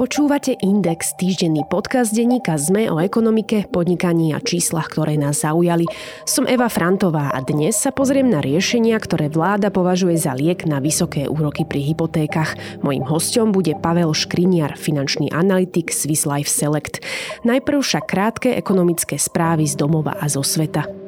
Počúvate Index, týždenný podcast denníka ZME o ekonomike, podnikaní a číslach, ktoré nás zaujali. Som Eva Frantová a dnes sa pozriem na riešenia, ktoré vláda považuje za liek na vysoké úroky pri hypotékach. Mojím hostom bude Pavel Škriniar, finančný analytik Swiss Life Select. Najprv však krátke ekonomické správy z domova a zo sveta.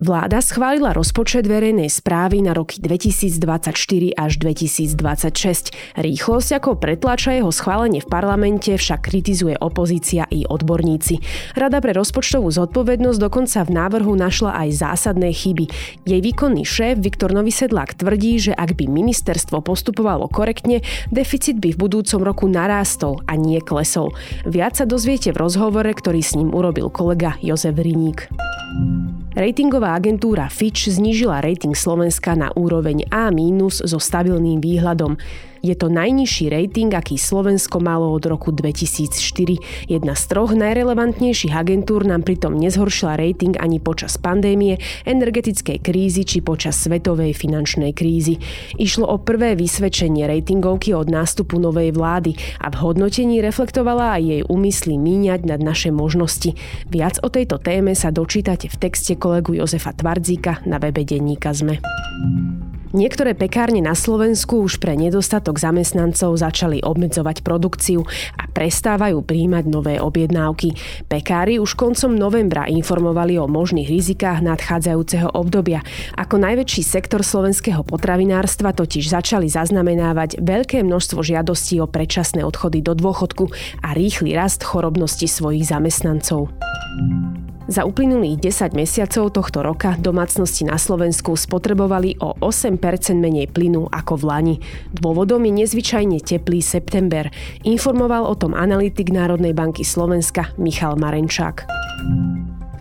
Vláda schválila rozpočet verejnej správy na roky 2024 až 2026. Rýchlosť, ako pretláča jeho schválenie v parlamente, však kritizuje opozícia i odborníci. Rada pre rozpočtovú zodpovednosť dokonca v návrhu našla aj zásadné chyby. Jej výkonný šéf Viktor Novisedlák tvrdí, že ak by ministerstvo postupovalo korektne, deficit by v budúcom roku narástol a nie klesol. Viac sa dozviete v rozhovore, ktorý s ním urobil kolega Jozef Riník. Ratingová agentúra Fitch znížila rating Slovenska na úroveň A- so stabilným výhľadom. Je to najnižší rating, aký Slovensko malo od roku 2004. Jedna z troch najrelevantnejších agentúr nám pritom nezhoršila rating ani počas pandémie, energetickej krízy či počas svetovej finančnej krízy. Išlo o prvé vysvedčenie ratingovky od nástupu novej vlády a v hodnotení reflektovala aj jej úmysly míňať nad naše možnosti. Viac o tejto téme sa dočítate v texte kolegu Jozefa Tvardzíka na webe denníka ZME. Niektoré pekárne na Slovensku už pre nedostatok zamestnancov začali obmedzovať produkciu a prestávajú príjmať nové objednávky. Pekári už koncom novembra informovali o možných rizikách nadchádzajúceho obdobia. Ako najväčší sektor slovenského potravinárstva totiž začali zaznamenávať veľké množstvo žiadostí o predčasné odchody do dôchodku a rýchly rast chorobnosti svojich zamestnancov. Za uplynulých 10 mesiacov tohto roka domácnosti na Slovensku spotrebovali o 8% menej plynu ako v Lani. Dôvodom je nezvyčajne teplý september. Informoval o tom analytik Národnej banky Slovenska Michal Marenčák.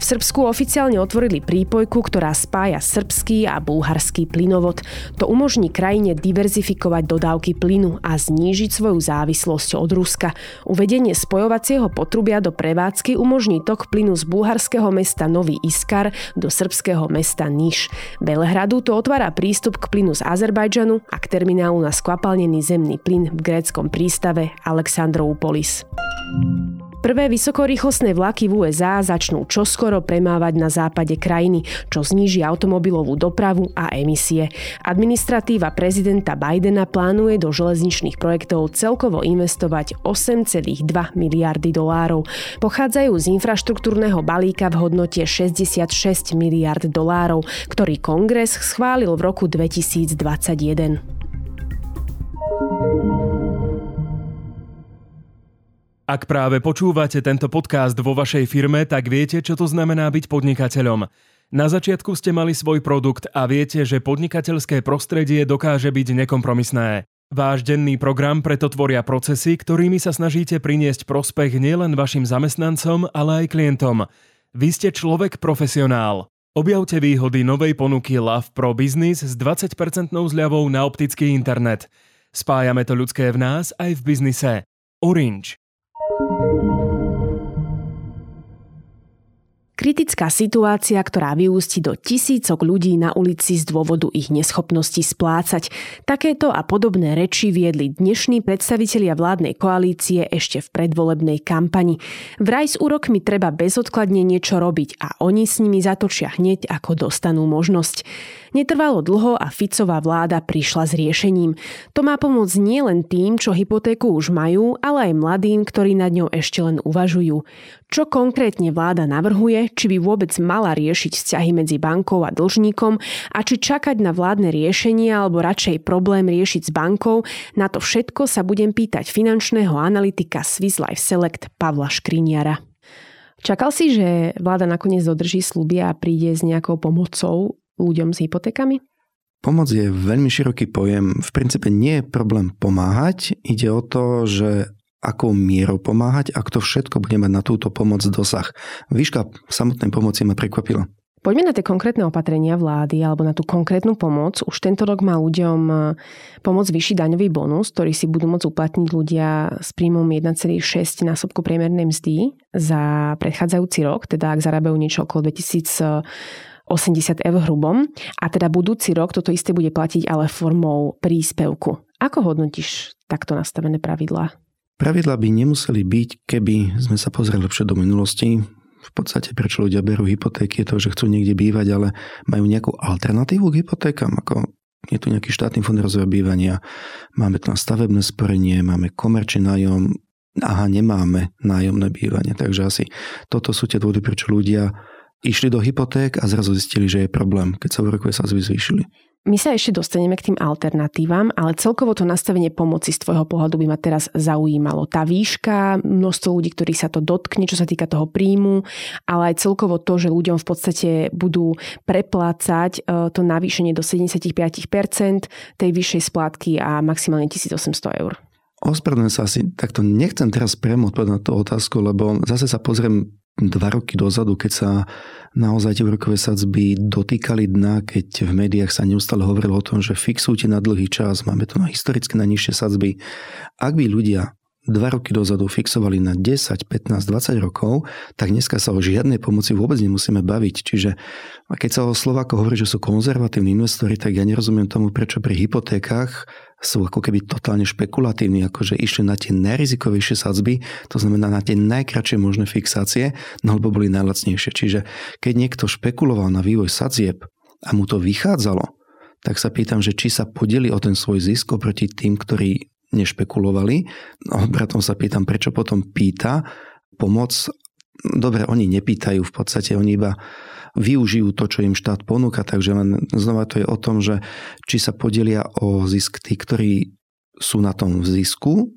Srbsku oficiálne otvorili prípojku, ktorá spája srbský a bulharský plynovod. To umožní krajine diverzifikovať dodávky plynu a znížiť svoju závislosť od Ruska. Uvedenie spojovacieho potrubia do prevádzky umožní tok plynu z bulharského mesta Nový Iskar do srbského mesta Niš. Belehradu to otvára prístup k plynu z Azerbajdžanu a k terminálu na skvapalnený zemný plyn v gréckom prístave Alexandroupolis. Prvé vysokorýchlostné vlaky v USA začnú čoskoro premávať na západe krajiny, čo zníži automobilovú dopravu a emisie. Administratíva prezidenta Bidena plánuje do železničných projektov celkovo investovať 8,2 miliardy dolárov. Pochádzajú z infraštruktúrneho balíka v hodnote 66 miliard dolárov, ktorý kongres schválil v roku 2021. Ak práve počúvate tento podcast vo vašej firme, tak viete, čo to znamená byť podnikateľom. Na začiatku ste mali svoj produkt a viete, že podnikateľské prostredie dokáže byť nekompromisné. Váš denný program preto tvoria procesy, ktorými sa snažíte priniesť prospech nielen vašim zamestnancom, ale aj klientom. Vy ste človek profesionál. Objavte výhody novej ponuky Love Pro Business s 20% zľavou na optický internet. Spájame to ľudské v nás aj v biznise. Orange. Kritická situácia, ktorá vyústi do tisícok ľudí na ulici z dôvodu ich neschopnosti splácať. Takéto a podobné reči viedli dnešní predstavitelia vládnej koalície ešte v predvolebnej kampani. Vraj s úrokmi treba bezodkladne niečo robiť a oni s nimi zatočia hneď, ako dostanú možnosť. Netrvalo dlho a Ficová vláda prišla s riešením. To má pomôcť nielen tým, čo hypotéku už majú, ale aj mladým, ktorí nad ňou ešte len uvažujú. Čo konkrétne vláda navrhuje, či by vôbec mala riešiť vzťahy medzi bankou a dlžníkom a či čakať na vládne riešenie alebo radšej problém riešiť s bankou, na to všetko sa budem pýtať finančného analytika Swiss Life Select Pavla Škriniara. Čakal si, že vláda nakoniec dodrží slubia a príde s nejakou pomocou ľuďom s hypotékami? Pomoc je veľmi široký pojem. V princípe nie je problém pomáhať. Ide o to, že akou mierou pomáhať a kto všetko bude mať na túto pomoc dosah. Výška samotnej pomoci ma prekvapila. Poďme na tie konkrétne opatrenia vlády alebo na tú konkrétnu pomoc. Už tento rok má ľuďom e, pomoc vyšší daňový bonus, ktorý si budú môcť uplatniť ľudia s príjmom 1,6 násobku priemernej mzdy za predchádzajúci rok, teda ak zarábajú niečo okolo 2000 80 eur hrubom a teda budúci rok toto isté bude platiť ale formou príspevku. Ako hodnotíš takto nastavené pravidlá? Pravidlá by nemuseli byť, keby sme sa pozreli lepšie do minulosti. V podstate prečo ľudia berú hypotéky je to, že chcú niekde bývať, ale majú nejakú alternatívu k hypotékam, ako je tu nejaký štátny fond rozvoja bývania, máme na stavebné sporenie, máme komerčný nájom, aha, nemáme nájomné bývanie. Takže asi toto sú tie dôvody, prečo ľudia išli do hypoték a zrazu zistili, že je problém, keď sa úrokové sazby zvýšili. My sa ešte dostaneme k tým alternatívam, ale celkovo to nastavenie pomoci z tvojho pohľadu by ma teraz zaujímalo. Tá výška, množstvo ľudí, ktorí sa to dotkne, čo sa týka toho príjmu, ale aj celkovo to, že ľuďom v podstate budú preplácať e, to navýšenie do 75% tej vyššej splátky a maximálne 1800 eur. Ospravedlňujem sa asi, takto nechcem teraz priamo odpovedať na tú otázku, lebo zase sa pozriem dva roky dozadu, keď sa naozaj tie úrokové sadzby dotýkali dna, keď v médiách sa neustále hovorilo o tom, že fixujte na dlhý čas, máme to na historicky najnižšie sadzby. Ak by ľudia dva roky dozadu fixovali na 10, 15, 20 rokov, tak dneska sa o žiadnej pomoci vôbec nemusíme baviť. Čiže keď sa o Slováko hovorí, že sú konzervatívni investori, tak ja nerozumiem tomu, prečo pri hypotékách sú ako keby totálne špekulatívni, akože išli na tie najrizikovejšie sadzby, to znamená na tie najkračšie možné fixácie, no lebo boli najlacnejšie. Čiže keď niekto špekuloval na vývoj sadzieb a mu to vychádzalo, tak sa pýtam, že či sa podeli o ten svoj zisk oproti tým, ktorí nešpekulovali. No, bratom sa pýtam, prečo potom pýta pomoc. Dobre, oni nepýtajú, v podstate oni iba využijú to, čo im štát ponúka, takže len znova to je o tom, že či sa podelia o zisk tí, ktorí sú na tom v zisku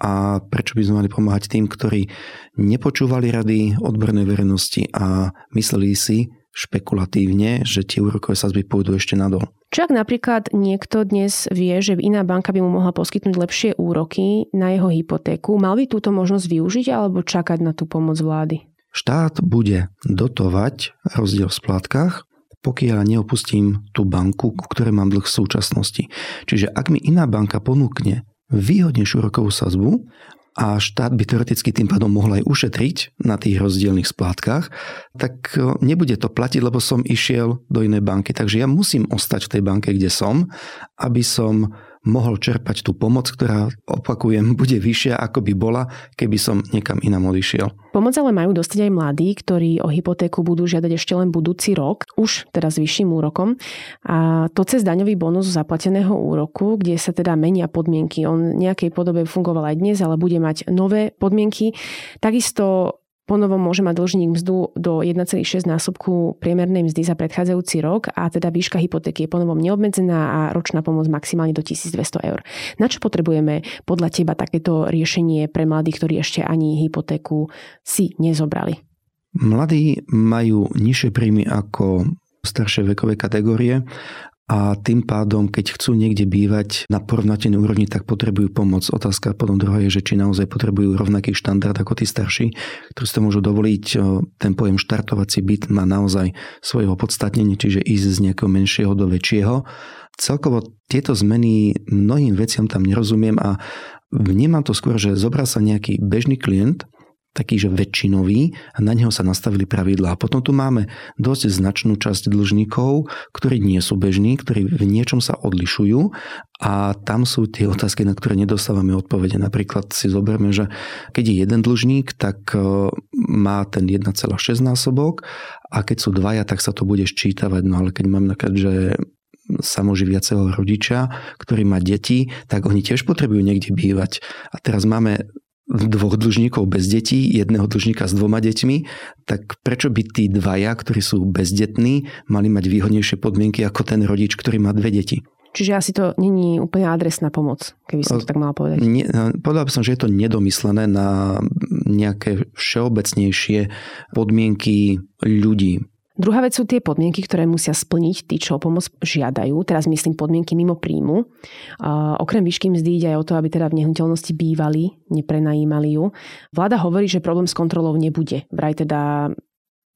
a prečo by sme mali pomáhať tým, ktorí nepočúvali rady odbornej verejnosti a mysleli si špekulatívne, že tie úrokové sazby pôjdu ešte nadol. Čo ak napríklad niekto dnes vie, že iná banka by mu mohla poskytnúť lepšie úroky na jeho hypotéku, mal by túto možnosť využiť alebo čakať na tú pomoc vlády? Štát bude dotovať rozdiel v splátkach, pokiaľ neopustím tú banku, ku ktorej mám dlh v súčasnosti. Čiže ak mi iná banka ponúkne výhodnejšiu rokovú sazbu a štát by teoreticky tým pádom mohol aj ušetriť na tých rozdielných splátkach, tak e, nebude to platiť, lebo som išiel do inej banky. Takže ja musím ostať v tej banke, kde som, aby som mohol čerpať tú pomoc, ktorá, opakujem, bude vyššia, ako by bola, keby som niekam inám odišiel. Pomoc ale majú dostať aj mladí, ktorí o hypotéku budú žiadať ešte len budúci rok, už teraz vyšším úrokom. A to cez daňový bonus zaplateného úroku, kde sa teda menia podmienky. On v nejakej podobe fungoval aj dnes, ale bude mať nové podmienky. Takisto Ponovom môže mať dlžník mzdu do 1,6 násobku priemernej mzdy za predchádzajúci rok a teda výška hypotéky je ponovom neobmedzená a ročná pomoc maximálne do 1200 eur. Na čo potrebujeme podľa teba takéto riešenie pre mladých, ktorí ešte ani hypotéku si nezobrali? Mladí majú nižšie príjmy ako staršie vekové kategórie a tým pádom, keď chcú niekde bývať na porovnateľnej úrovni, tak potrebujú pomoc. Otázka potom druhá je, že či naozaj potrebujú rovnaký štandard ako tí starší, ktorí si to môžu dovoliť. Ten pojem štartovací byt má naozaj svoje opodstatnenie, čiže ísť z nejakého menšieho do väčšieho. Celkovo tieto zmeny mnohým veciam tam nerozumiem a vnímam to skôr, že zobral sa nejaký bežný klient, taký, že väčšinový a na neho sa nastavili pravidlá. A potom tu máme dosť značnú časť dlžníkov, ktorí nie sú bežní, ktorí v niečom sa odlišujú a tam sú tie otázky, na ktoré nedostávame odpovede. Napríklad si zoberme, že keď je jeden dlžník, tak e, má ten 1,6 násobok a keď sú dvaja, tak sa to bude ščítavať. No ale keď mám napríklad, že samoživiaceho rodiča, ktorý má deti, tak oni tiež potrebujú niekde bývať. A teraz máme dvoch dlžníkov bez detí, jedného dlžníka s dvoma deťmi, tak prečo by tí dvaja, ktorí sú bezdetní, mali mať výhodnejšie podmienky ako ten rodič, ktorý má dve deti? Čiže asi to není úplne adresná pomoc, keby som to tak mal povedať. Nie, povedal by som, že je to nedomyslené na nejaké všeobecnejšie podmienky ľudí. Druhá vec sú tie podmienky, ktoré musia splniť tí, čo o pomoc žiadajú. Teraz myslím podmienky mimo príjmu. Okrem výšky mzdy ide aj o to, aby teda v nehnuteľnosti bývali, neprenajímali ju. Vláda hovorí, že problém s kontrolou nebude. Vraj teda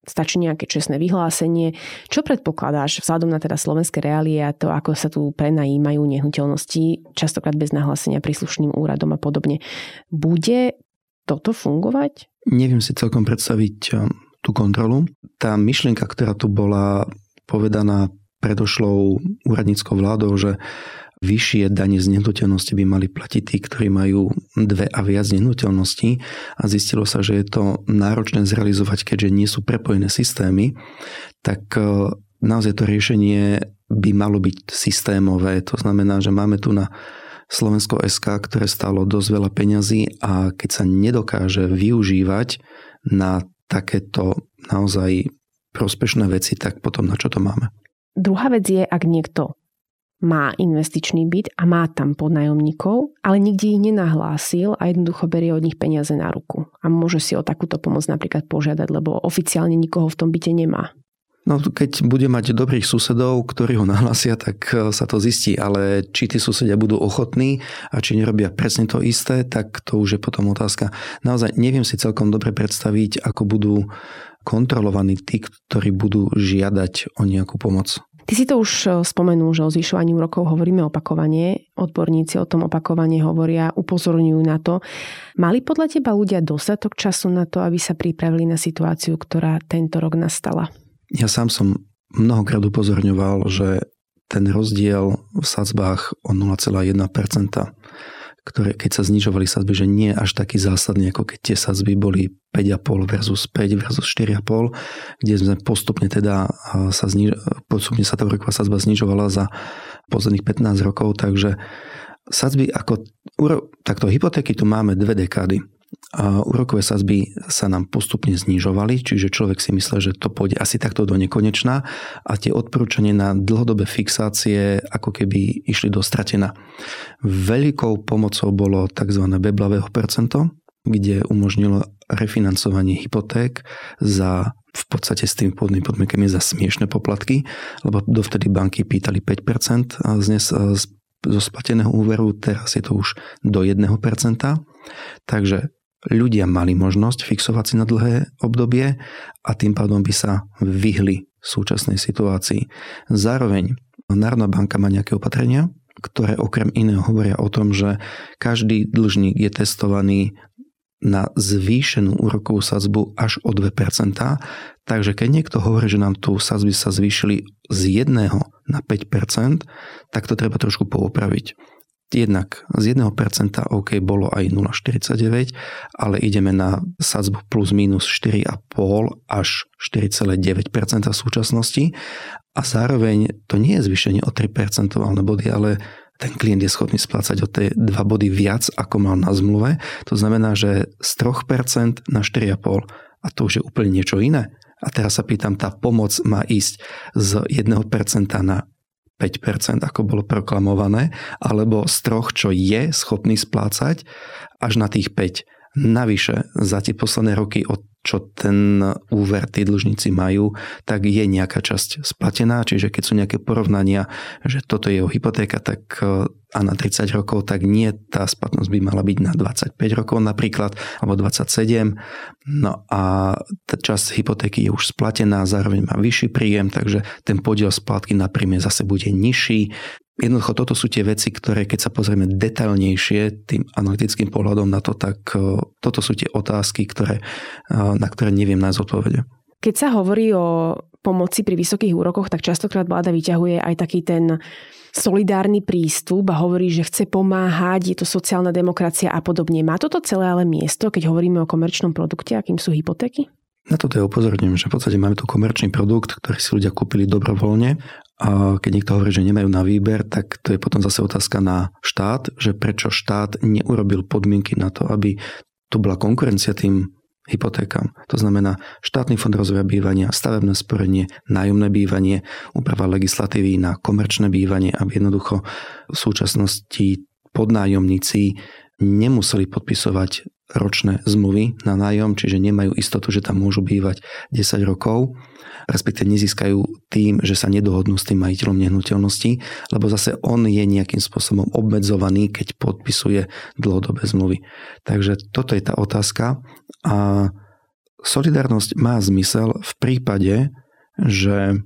stačí nejaké čestné vyhlásenie. Čo predpokladáš vzhľadom na teda slovenské reálie a to, ako sa tu prenajímajú nehnuteľnosti, častokrát bez nahlásenia príslušným úradom a podobne. Bude toto fungovať? Neviem si celkom predstaviť tú kontrolu. Tá myšlienka, ktorá tu bola povedaná predošlou úradníckou vládou, že vyššie dane z nehnuteľnosti by mali platiť tí, ktorí majú dve a viac nehnuteľností a zistilo sa, že je to náročné zrealizovať, keďže nie sú prepojené systémy, tak e, naozaj to riešenie by malo byť systémové. To znamená, že máme tu na Slovensko SK, ktoré stálo dosť veľa peňazí a keď sa nedokáže využívať na takéto naozaj prospešné veci, tak potom na čo to máme? Druhá vec je, ak niekto má investičný byt a má tam podnajomníkov, ale nikde ich nenahlásil a jednoducho berie od nich peniaze na ruku. A môže si o takúto pomoc napríklad požiadať, lebo oficiálne nikoho v tom byte nemá. No keď bude mať dobrých susedov, ktorí ho nahlasia, tak e, sa to zistí, ale či tí susedia budú ochotní a či nerobia presne to isté, tak to už je potom otázka. Naozaj neviem si celkom dobre predstaviť, ako budú kontrolovaní tí, ktorí budú žiadať o nejakú pomoc. Ty si to už e, spomenul, že o zvyšovaní úrokov hovoríme opakovane. Odborníci o tom opakovane hovoria, upozorňujú na to. Mali podľa teba ľudia dostatok času na to, aby sa pripravili na situáciu, ktorá tento rok nastala? Ja sám som mnohokrát upozorňoval, že ten rozdiel v sadzbách o 0,1%, ktoré keď sa znižovali sadzby, že nie až taký zásadný, ako keď tie sadzby boli 5,5 versus 5 versus 4,5, kde sme postupne teda sa, zniž- postupne sa tá úroková sadzba znižovala za posledných 15 rokov, takže sadzby ako, takto hypotéky tu máme dve dekády a úrokové sazby sa nám postupne znižovali, čiže človek si myslel, že to pôjde asi takto do nekonečná a tie odporúčania na dlhodobé fixácie ako keby išli do stratená. Veľkou pomocou bolo tzv. beblavého percento, kde umožnilo refinancovanie hypoték za v podstate s tými pôvodnými podmienkami za smiešne poplatky, lebo dovtedy banky pýtali 5% a dnes zo splateného úveru, teraz je to už do 1%. Takže ľudia mali možnosť fixovať si na dlhé obdobie a tým pádom by sa vyhli súčasnej situácii. Zároveň Národná banka má nejaké opatrenia, ktoré okrem iného hovoria o tom, že každý dlžník je testovaný na zvýšenú úrokovú sadzbu až o 2%. Takže keď niekto hovorí, že nám tu sadzby sa zvýšili z 1 na 5%, tak to treba trošku poopraviť jednak z 1% OK bolo aj 0,49, ale ideme na sadzbu plus minus 4,5 až 4,9% v súčasnosti a zároveň to nie je zvýšenie o 3 percentuálne body, ale ten klient je schopný splácať o tie 2 body viac, ako mal na zmluve. To znamená, že z 3% na 4,5 a to už je úplne niečo iné. A teraz sa pýtam, tá pomoc má ísť z 1% na 5%, ako bolo proklamované, alebo z troch, čo je schopný splácať, až na tých 5. Navyše, za tie posledné roky, od čo ten úver tí dlžníci majú, tak je nejaká časť splatená, čiže keď sú nejaké porovnania, že toto je jeho hypotéka, tak a na 30 rokov, tak nie, tá splatnosť by mala byť na 25 rokov napríklad, alebo 27. No a tá časť hypotéky je už splatená, zároveň má vyšší príjem, takže ten podiel splátky na príjme zase bude nižší. Jednoducho toto sú tie veci, ktoré keď sa pozrieme detailnejšie tým analytickým pohľadom na to, tak e, toto sú tie otázky, ktoré, e, na ktoré neviem nájsť odpovede. Keď sa hovorí o pomoci pri vysokých úrokoch, tak častokrát vláda vyťahuje aj taký ten solidárny prístup a hovorí, že chce pomáhať, je to sociálna demokracia a podobne. Má toto celé ale miesto, keď hovoríme o komerčnom produkte, akým sú hypotéky? Na toto je upozorním, že v podstate máme tu komerčný produkt, ktorý si ľudia kúpili dobrovoľne a keď niekto hovorí, že nemajú na výber, tak to je potom zase otázka na štát, že prečo štát neurobil podmienky na to, aby tu bola konkurencia tým hypotékam. To znamená štátny fond rozvoja bývania, stavebné sporenie, nájomné bývanie, úprava legislatívy na komerčné bývanie, aby jednoducho v súčasnosti podnájomníci nemuseli podpisovať ročné zmluvy na nájom, čiže nemajú istotu, že tam môžu bývať 10 rokov, respektíve nezískajú tým, že sa nedohodnú s tým majiteľom nehnuteľnosti, lebo zase on je nejakým spôsobom obmedzovaný, keď podpisuje dlhodobé zmluvy. Takže toto je tá otázka a solidárnosť má zmysel v prípade, že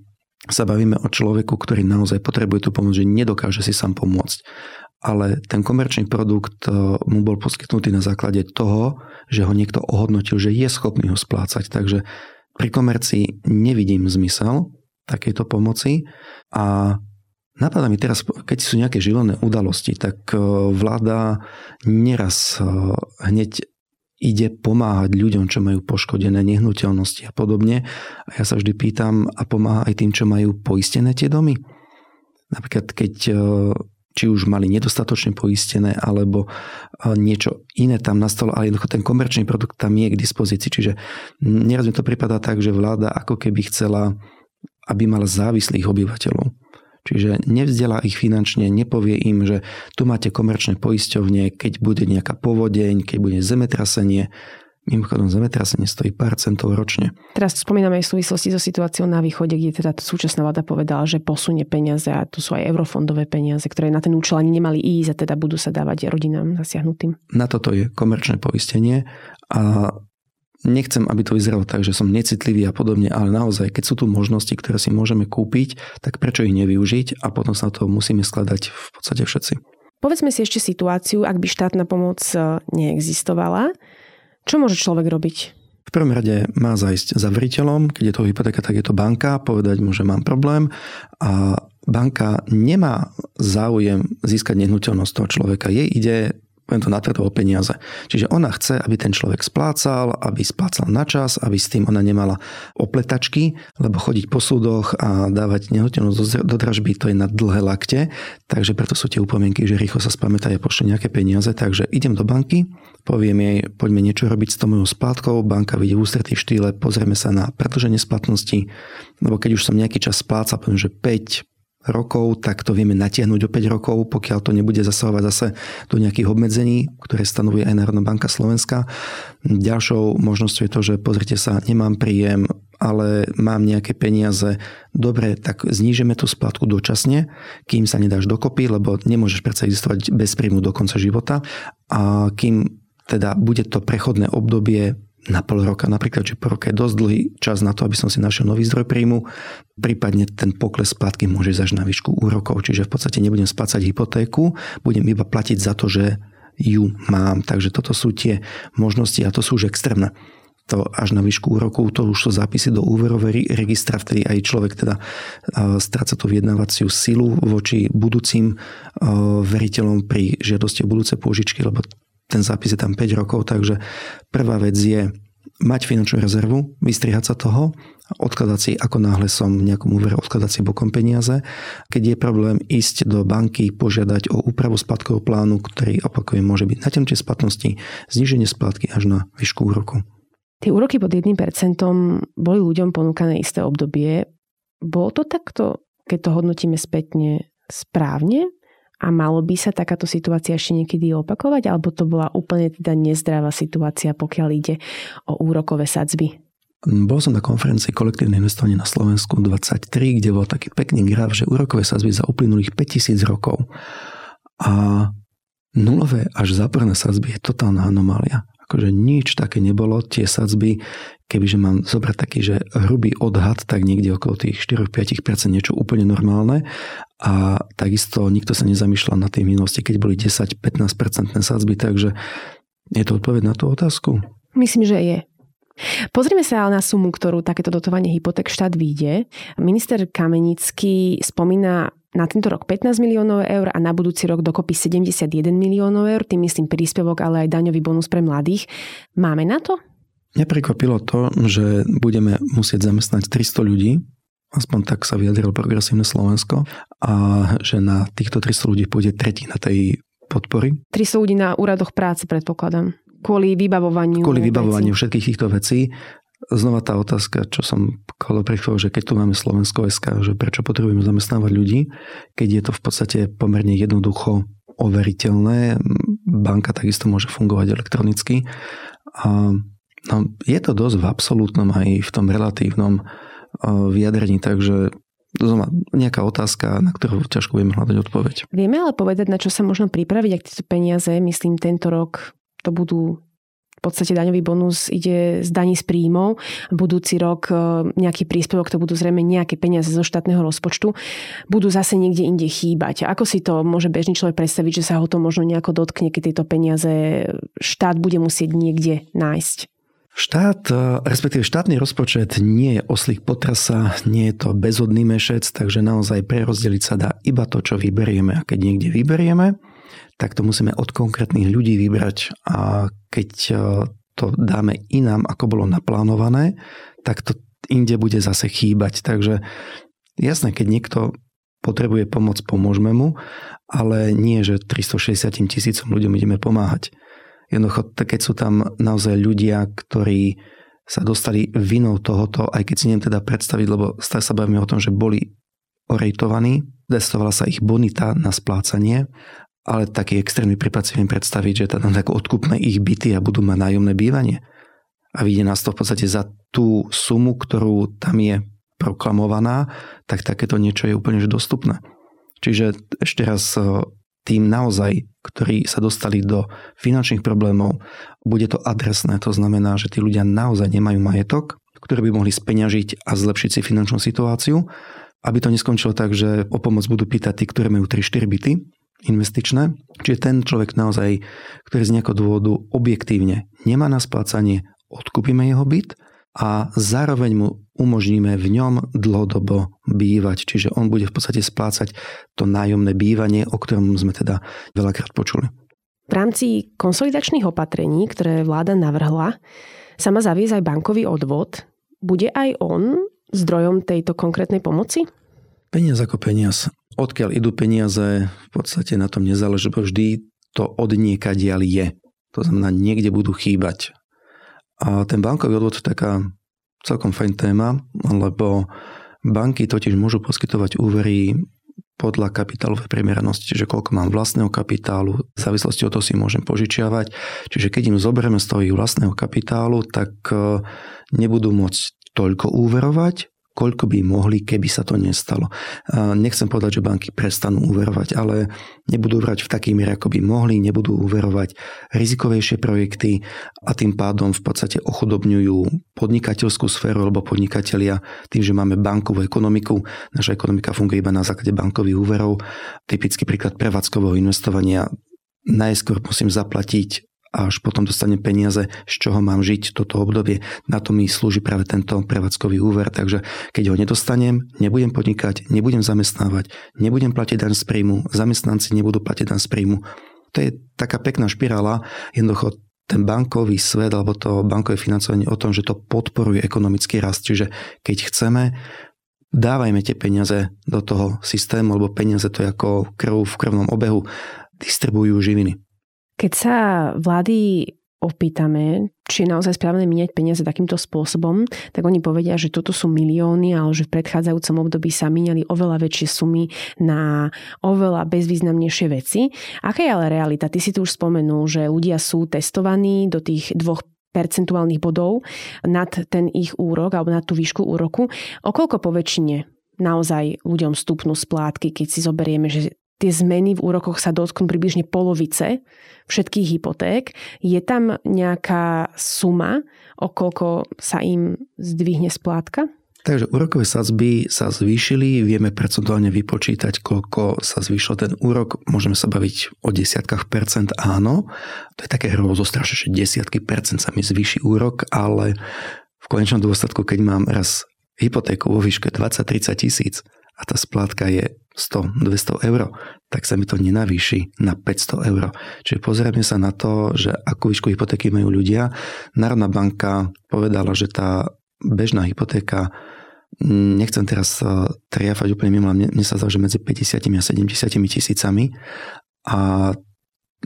sa bavíme o človeku, ktorý naozaj potrebuje tú pomoc, že nedokáže si sám pomôcť ale ten komerčný produkt e, mu bol poskytnutý na základe toho, že ho niekto ohodnotil, že je schopný ho splácať. Takže pri komercii nevidím zmysel takejto pomoci a Napadá mi teraz, keď sú nejaké živelné udalosti, tak e, vláda neraz e, hneď ide pomáhať ľuďom, čo majú poškodené nehnuteľnosti a podobne. A ja sa vždy pýtam, a pomáha aj tým, čo majú poistené tie domy? Napríklad, keď či už mali nedostatočne poistené, alebo niečo iné tam nastalo, ale jednoducho ten komerčný produkt tam je k dispozícii. Čiže neraz mi to pripadá tak, že vláda ako keby chcela, aby mala závislých obyvateľov. Čiže nevzdelá ich finančne, nepovie im, že tu máte komerčné poisťovne, keď bude nejaká povodeň, keď bude zemetrasenie, Mimochodom, zemetrasenie stojí pár centov ročne. Teraz spomíname aj v súvislosti so situáciou na východe, kde teda súčasná vláda povedala, že posunie peniaze a tu sú aj eurofondové peniaze, ktoré na ten účel ani nemali ísť a teda budú sa dávať rodinám zasiahnutým. Na toto je komerčné poistenie a nechcem, aby to vyzeralo tak, že som necitlivý a podobne, ale naozaj, keď sú tu možnosti, ktoré si môžeme kúpiť, tak prečo ich nevyužiť a potom sa to musíme skladať v podstate všetci. Povedzme si ešte situáciu, ak by štátna pomoc e, neexistovala. Čo môže človek robiť? V prvom rade má zajsť za veriteľom, keď je to hypotéka, tak je to banka, povedať mu, že mám problém a banka nemá záujem získať nehnuteľnosť toho človeka. Jej ide poviem to natvrdo o peniaze. Čiže ona chce, aby ten človek splácal, aby splácal na čas, aby s tým ona nemala opletačky, lebo chodiť po súdoch a dávať nehnuteľnosť do dražby, to je na dlhé lakte, takže preto sú tie upomienky, že rýchlo sa spamätá a pošle nejaké peniaze, takže idem do banky, poviem jej, poďme niečo robiť s tou mojou splátkou, banka vidie v ústretí štýle, pozrieme sa na predlženie splatnosti, lebo keď už som nejaký čas splácal, poviem, že 5, rokov, tak to vieme natiahnuť o 5 rokov, pokiaľ to nebude zasahovať zase do nejakých obmedzení, ktoré stanovuje aj Národná banka Slovenska. Ďalšou možnosťou je to, že pozrite sa, nemám príjem, ale mám nejaké peniaze, dobre, tak znížime tú splatku dočasne, kým sa nedáš dokopy, lebo nemôžeš predsa existovať bez príjmu do konca života a kým teda bude to prechodné obdobie na pol roka, napríklad, že po roka je dosť dlhý čas na to, aby som si našiel nový zdroj príjmu, prípadne ten pokles splatky môže ísť až na výšku úrokov, čiže v podstate nebudem splácať hypotéku, budem iba platiť za to, že ju mám. Takže toto sú tie možnosti a to sú už extrémne to až na výšku úrokov, to už sú zápisy do úverovej registra, vtedy aj človek teda stráca tú vyjednávaciu silu voči budúcim veriteľom pri žiadosti o budúce pôžičky, lebo ten zápis je tam 5 rokov, takže prvá vec je mať finančnú rezervu, vystrihať sa toho, odkladať si, ako náhle som nejakom úvere, odkladať si bokom peniaze. Keď je problém ísť do banky, požiadať o úpravu splatkového plánu, ktorý opakujem môže byť natiahnutie splatnosti, zníženie splatky až na výšku úroku. Tie úroky pod 1% boli ľuďom ponúkané isté obdobie. Bolo to takto, keď to hodnotíme spätne, správne? A malo by sa takáto situácia ešte niekedy opakovať, alebo to bola úplne teda nezdravá situácia, pokiaľ ide o úrokové sadzby? Bol som na konferencii kolektívne investovanie na Slovensku 23, kde bol taký pekný graf, že úrokové sadzby za uplynulých 5000 rokov. A nulové až záporné sadzby je totálna anomália akože nič také nebolo. Tie sadzby, kebyže mám zobrať taký, že hrubý odhad, tak niekde okolo tých 4-5% niečo úplne normálne. A takisto nikto sa nezamýšľal na tej minulosti, keď boli 10-15% sadzby, takže je to odpoveď na tú otázku? Myslím, že je. Pozrime sa na sumu, ktorú takéto dotovanie hypoték štát vyjde. Minister Kamenický spomína na tento rok 15 miliónov eur a na budúci rok dokopy 71 miliónov eur, tým myslím príspevok, ale aj daňový bonus pre mladých. Máme na to? Mňa prekvapilo to, že budeme musieť zamestnať 300 ľudí, aspoň tak sa vyjadrilo Progresívne Slovensko, a že na týchto 300 ľudí pôjde tretina tej podpory. 300 ľudí na úradoch práce, predpokladám kvôli vybavovaniu. Kvôli vybavovaniu vecí. všetkých týchto vecí. Znova tá otázka, čo som kolo pri že keď tu máme Slovensko SK, že prečo potrebujeme zamestnávať ľudí, keď je to v podstate pomerne jednoducho overiteľné, banka takisto môže fungovať elektronicky. A no, je to dosť v absolútnom aj v tom relatívnom vyjadrení, takže Znova, nejaká otázka, na ktorú ťažko vieme hľadať odpoveď. Vieme ale povedať, na čo sa možno pripraviť, ak tieto peniaze, myslím, tento rok to budú v podstate daňový bonus ide z daní z príjmov. Budúci rok e, nejaký príspevok, to budú zrejme nejaké peniaze zo štátneho rozpočtu, budú zase niekde inde chýbať. Ako si to môže bežný človek predstaviť, že sa ho to možno nejako dotkne, keď tieto peniaze štát bude musieť niekde nájsť? Štát, e, respektíve štátny rozpočet nie je oslík potrasa, nie je to bezhodný mešec, takže naozaj prerozdeliť sa dá iba to, čo vyberieme. A keď niekde vyberieme, tak to musíme od konkrétnych ľudí vybrať. A keď e, to dáme inám, ako bolo naplánované, tak to inde bude zase chýbať. Takže jasné, keď niekto potrebuje pomoc, pomôžeme mu, ale nie, že 360 tisícom ľuďom ideme pomáhať. Jednoducho, keď sú tam naozaj ľudia, ktorí sa dostali vinou tohoto, aj keď si neviem teda predstaviť, lebo stále sa bavíme o tom, že boli orejtovaní, testovala sa ich bonita na splácanie, ale taký extrémny prípad si viem predstaviť, že teda tak odkúpme ich byty a budú mať nájomné bývanie. A vyjde nás to v podstate za tú sumu, ktorú tam je proklamovaná, tak takéto niečo je úplne dostupné. Čiže ešte raz tým naozaj, ktorí sa dostali do finančných problémov, bude to adresné. To znamená, že tí ľudia naozaj nemajú majetok, ktorý by mohli speňažiť a zlepšiť si finančnú situáciu, aby to neskončilo tak, že o pomoc budú pýtať tí, ktorí majú 3-4 byty investičné. Čiže ten človek naozaj, ktorý z nejakého dôvodu objektívne nemá na splácanie, odkúpime jeho byt a zároveň mu umožníme v ňom dlhodobo bývať. Čiže on bude v podstate splácať to nájomné bývanie, o ktorom sme teda veľakrát počuli. V rámci konsolidačných opatrení, ktoré vláda navrhla, sa má zaviesť aj bankový odvod. Bude aj on zdrojom tejto konkrétnej pomoci? Peniaz ako peniaz. Odkiaľ idú peniaze, v podstate na tom nezáleží, bo vždy to od niekadiaľ je. To znamená, niekde budú chýbať. A ten bankový odvod je taká celkom fajn téma, lebo banky totiž môžu poskytovať úvery podľa kapitálovej primeranosti, čiže koľko mám vlastného kapitálu, v závislosti od toho si môžem požičiavať. Čiže keď im zoberieme z toho ich vlastného kapitálu, tak eh, nebudú môcť toľko úverovať, koľko by mohli, keby sa to nestalo. Nechcem povedať, že banky prestanú úverovať, ale nebudú úverovať v takej miere, ako by mohli, nebudú úverovať rizikovejšie projekty a tým pádom v podstate ochudobňujú podnikateľskú sféru, lebo podnikatelia tým, že máme bankovú ekonomiku, naša ekonomika funguje iba na základe bankových úverov. Typický príklad prevádzkového investovania najskôr musím zaplatiť až potom dostanem peniaze, z čoho mám žiť toto obdobie. Na to mi slúži práve tento prevádzkový úver, takže keď ho nedostanem, nebudem podnikať, nebudem zamestnávať, nebudem platiť daň z príjmu, zamestnanci nebudú platiť daň z príjmu. To je taká pekná špirála, jednoducho ten bankový svet alebo to bankové financovanie o tom, že to podporuje ekonomický rast. Čiže keď chceme, dávajme tie peniaze do toho systému, lebo peniaze to je ako krv v krvnom obehu, distribujú živiny. Keď sa vlády opýtame, či je naozaj správne míňať peniaze takýmto spôsobom, tak oni povedia, že toto sú milióny, ale že v predchádzajúcom období sa míňali oveľa väčšie sumy na oveľa bezvýznamnejšie veci. Aká je ale realita? Ty si tu už spomenul, že ľudia sú testovaní do tých dvoch percentuálnych bodov nad ten ich úrok alebo nad tú výšku úroku. Okoľko po väčšine naozaj ľuďom stupnú splátky, keď si zoberieme, že tie zmeny v úrokoch sa dotknú približne polovice všetkých hypoték. Je tam nejaká suma, o koľko sa im zdvihne splátka? Takže úrokové sadzby sa zvýšili, vieme percentuálne vypočítať, koľko sa zvýšil ten úrok. Môžeme sa baviť o desiatkách percent, áno. To je také hrozostrašné, že desiatky percent sa mi zvýši úrok, ale v konečnom dôsledku, keď mám raz hypotéku vo výške 20-30 tisíc a tá splátka je 100-200 eur, tak sa mi to nenavýši na 500 eur. Čiže pozrieme sa na to, že akú výšku hypotéky majú ľudia. Národná banka povedala, že tá bežná hypotéka nechcem teraz triafať úplne mimo, mne, mne sa zdá, že medzi 50 a 70 tisícami a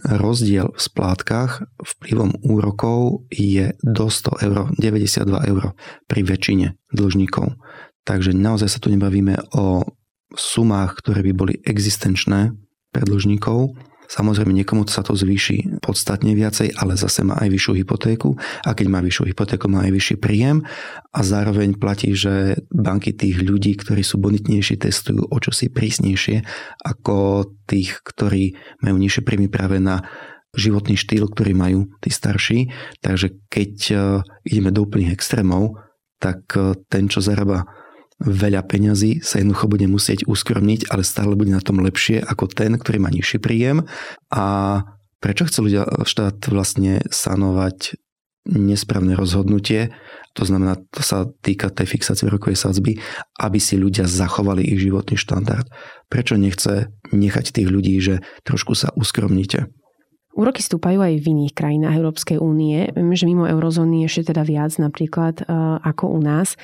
rozdiel v splátkach vplyvom úrokov je do 100 eur, 92 eur pri väčšine dlžníkov. Takže naozaj sa tu nebavíme o sumách, ktoré by boli existenčné pre dlžníkov. Samozrejme, niekomu sa to zvýši podstatne viacej, ale zase má aj vyššiu hypotéku a keď má vyššiu hypotéku, má aj vyšší príjem a zároveň platí, že banky tých ľudí, ktorí sú bonitnejší, testujú o čosi prísnejšie ako tých, ktorí majú nižšie príjmy práve na životný štýl, ktorý majú tí starší. Takže keď eh, ideme do úplných extrémov, tak eh, ten, čo zarába veľa peňazí sa jednoducho bude musieť uskromniť, ale stále bude na tom lepšie ako ten, ktorý má nižší príjem. A prečo chce ľudia štát vlastne sanovať nesprávne rozhodnutie, to znamená, to sa týka tej fixácie rokovej sadzby, aby si ľudia zachovali ich životný štandard. Prečo nechce nechať tých ľudí, že trošku sa uskromnite? Úroky stúpajú aj v iných krajinách Európskej únie, že mimo eurozóny ešte teda viac napríklad uh, ako u nás.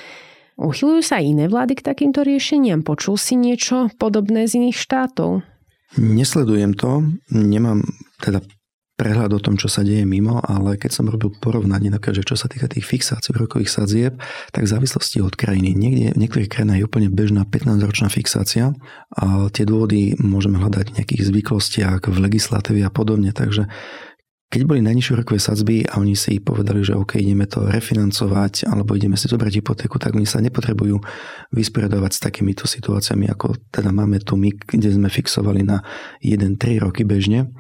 Uchylujú sa iné vlády k takýmto riešeniam? Počul si niečo podobné z iných štátov? Nesledujem to, nemám teda prehľad o tom, čo sa deje mimo, ale keď som robil porovnanie, napríklad, že čo sa týka tých fixácií rokových sadzieb, tak v závislosti od krajiny. Niekde, v niektorých krajinách je úplne bežná 15-ročná fixácia a tie dôvody môžeme hľadať v nejakých zvyklostiach, v legislatíve a podobne, takže keď boli najnižšie rokové sadzby a oni si povedali, že OK, ideme to refinancovať alebo ideme si zobrať hypotéku, tak oni sa nepotrebujú vysporiadovať s takýmito situáciami, ako teda máme tu my, kde sme fixovali na 1-3 roky bežne.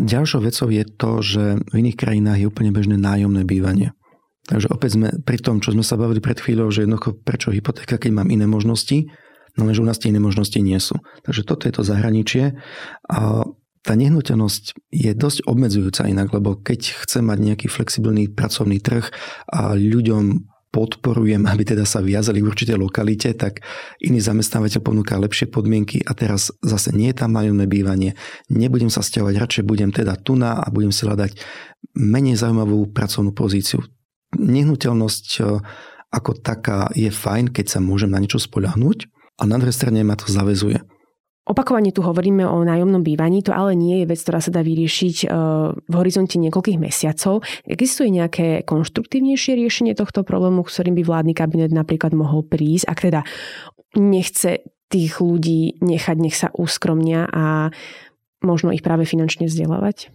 Ďalšou vecou je to, že v iných krajinách je úplne bežné nájomné bývanie. Takže opäť sme pri tom, čo sme sa bavili pred chvíľou, že jednoducho prečo hypotéka, keď mám iné možnosti, no lenže u nás tie iné možnosti nie sú. Takže toto je to zahraničie. A tá nehnuteľnosť je dosť obmedzujúca inak, lebo keď chcem mať nejaký flexibilný pracovný trh a ľuďom podporujem, aby teda sa viazali v určitej lokalite, tak iný zamestnávateľ ponúka lepšie podmienky a teraz zase nie je tam nájomné bývanie, nebudem sa stiahovať, radšej budem teda tu na a budem si hľadať menej zaujímavú pracovnú pozíciu. Nehnuteľnosť e, ako taká je fajn, keď sa môžem na niečo spoľahnúť a na druhej strane ma to zavezuje. Opakovane tu hovoríme o nájomnom bývaní, to ale nie je vec, ktorá sa dá vyriešiť e, v horizonte niekoľkých mesiacov. Existuje nejaké konštruktívnejšie riešenie tohto problému, ktorým by vládny kabinet napríklad mohol prísť, ak teda nechce tých ľudí nechať, nech sa úskromnia a možno ich práve finančne vzdelávať?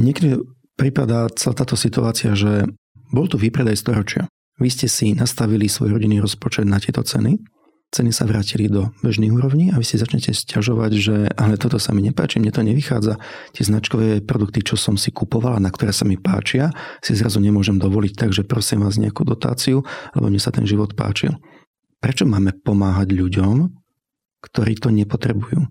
Niekedy prípada celá táto situácia, že bol tu výpredaj storočia. Vy ste si nastavili svoj rodinný rozpočet na tieto ceny ceny sa vrátili do bežných úrovní a vy si začnete sťažovať, že ale toto sa mi nepáči, mne to nevychádza. Tie značkové produkty, čo som si kupovala, na ktoré sa mi páčia, si zrazu nemôžem dovoliť, takže prosím vás nejakú dotáciu, lebo mne sa ten život páčil. Prečo máme pomáhať ľuďom, ktorí to nepotrebujú?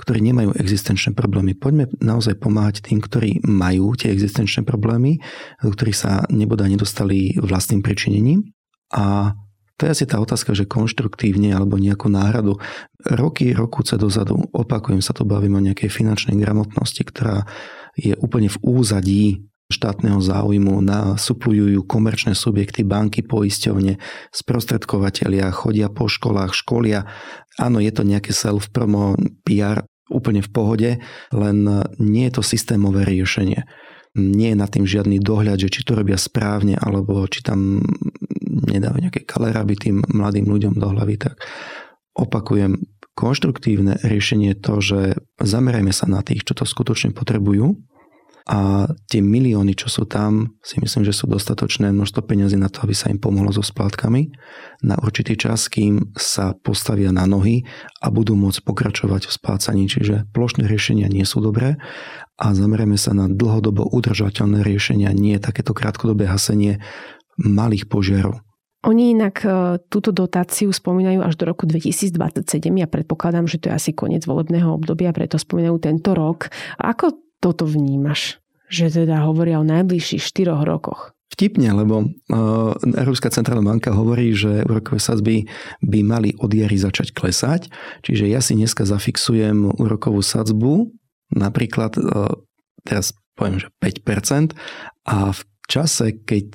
ktorí nemajú existenčné problémy. Poďme naozaj pomáhať tým, ktorí majú tie existenčné problémy, do ktorých sa neboda nedostali vlastným pričinením a to je asi tá otázka, že konštruktívne alebo nejakú náhradu. Roky, sa dozadu, opakujem sa to, bavím o nejakej finančnej gramotnosti, ktorá je úplne v úzadí štátneho záujmu, nasuplujú komerčné subjekty, banky, poisťovne, sprostredkovateľia, chodia po školách, školia. Áno, je to nejaké self-promo, PR, úplne v pohode, len nie je to systémové riešenie nie je nad tým žiadny dohľad, že či to robia správne, alebo či tam nedávajú nejaké kaleraby tým mladým ľuďom do hlavy, tak opakujem, konštruktívne riešenie je to, že zamerajme sa na tých, čo to skutočne potrebujú a tie milióny, čo sú tam, si myslím, že sú dostatočné množstvo peniazy na to, aby sa im pomohlo so splátkami na určitý čas, kým sa postavia na nohy a budú môcť pokračovať v splácaní. Čiže plošné riešenia nie sú dobré a zamerieme sa na dlhodobo udržateľné riešenia, nie takéto krátkodobé hasenie malých požiarov. Oni inak e, túto dotáciu spomínajú až do roku 2027. Ja predpokladám, že to je asi koniec volebného obdobia, preto spomínajú tento rok. Ako toto vnímaš? Že teda hovoria o najbližších 4 rokoch. Vtipne, lebo uh, Európska centrálna banka hovorí, že úrokové sadzby by mali od jary začať klesať. Čiže ja si dneska zafixujem úrokovú sadzbu, napríklad uh, teraz poviem, že 5% a v čase, keď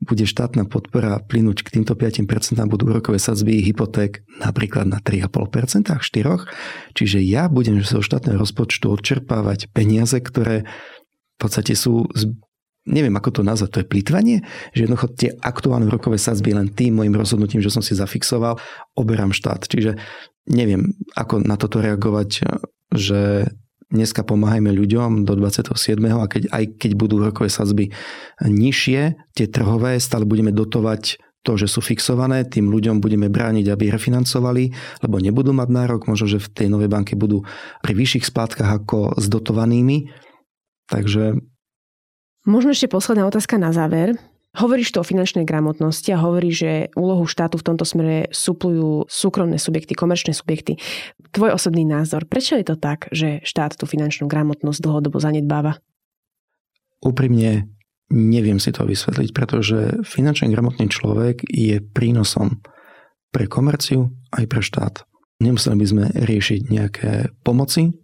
bude štátna podpora plynúť k týmto 5% budú úrokové sadzby hypoték napríklad na 3,5%, 4%. Čiže ja budem zo štátneho rozpočtu odčerpávať peniaze, ktoré v podstate sú neviem ako to nazvať, to je plýtvanie, že jednoducho tie aktuálne rokové sadzby len tým môjim rozhodnutím, že som si zafixoval, oberám štát. Čiže neviem, ako na toto reagovať, že dneska pomáhajme ľuďom do 27. a keď, aj keď budú rokové sadzby nižšie, tie trhové, stále budeme dotovať to, že sú fixované, tým ľuďom budeme brániť, aby refinancovali, lebo nebudú mať nárok, možno, že v tej novej banke budú pri vyšších splátkach ako s dotovanými. Takže... Možno ešte posledná otázka na záver. Hovoríš tu o finančnej gramotnosti a hovoríš, že úlohu štátu v tomto smere suplujú súkromné subjekty, komerčné subjekty. Tvoj osobný názor, prečo je to tak, že štát tú finančnú gramotnosť dlhodobo zanedbáva? Úprimne neviem si to vysvetliť, pretože finančne gramotný človek je prínosom pre komerciu aj pre štát. Nemuseli by sme riešiť nejaké pomoci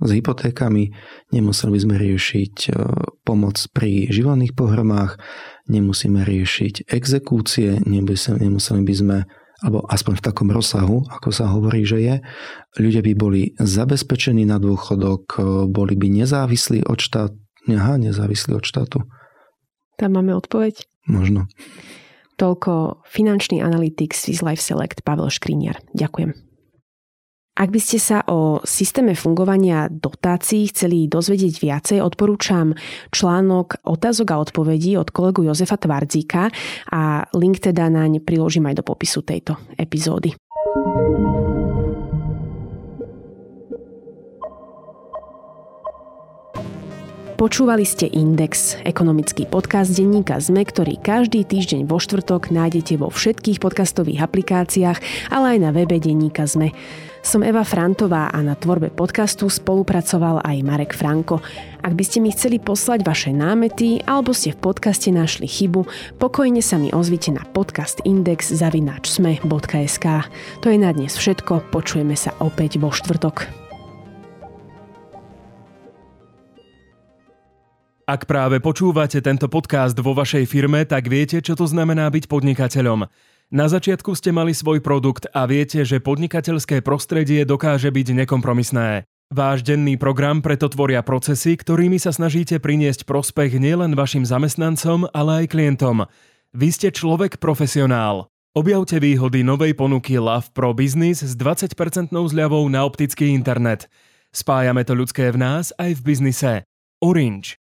s hypotékami, nemuseli by sme riešiť e, pomoc pri živelných pohromách, nemusíme riešiť exekúcie, nemuseli by sme alebo aspoň v takom rozsahu, ako sa hovorí, že je, ľudia by boli zabezpečení na dôchodok, e, boli by nezávislí od štátu, aha, nezávislí od štátu. Tam máme odpoveď? Možno. Toľko finančný analytik Swiss Life Select Pavel Škriniar. Ďakujem. Ak by ste sa o systéme fungovania dotácií chceli dozvedieť viacej, odporúčam článok otázok a odpovedí od kolegu Jozefa Tvardzíka a link teda naň priložím aj do popisu tejto epizódy. Počúvali ste Index, ekonomický podcast denníka ZME, ktorý každý týždeň vo štvrtok nájdete vo všetkých podcastových aplikáciách, ale aj na webe denníka ZME. Som Eva Frantová a na tvorbe podcastu spolupracoval aj Marek Franko. Ak by ste mi chceli poslať vaše námety alebo ste v podcaste našli chybu, pokojne sa mi ozvite na podcastindex.sme.sk. To je na dnes všetko, počujeme sa opäť vo štvrtok. Ak práve počúvate tento podcast vo vašej firme, tak viete, čo to znamená byť podnikateľom. Na začiatku ste mali svoj produkt a viete, že podnikateľské prostredie dokáže byť nekompromisné. Váš denný program preto tvoria procesy, ktorými sa snažíte priniesť prospech nielen vašim zamestnancom, ale aj klientom. Vy ste človek profesionál. Objavte výhody novej ponuky Love Pro Business s 20% zľavou na optický internet. Spájame to ľudské v nás aj v biznise. Orange.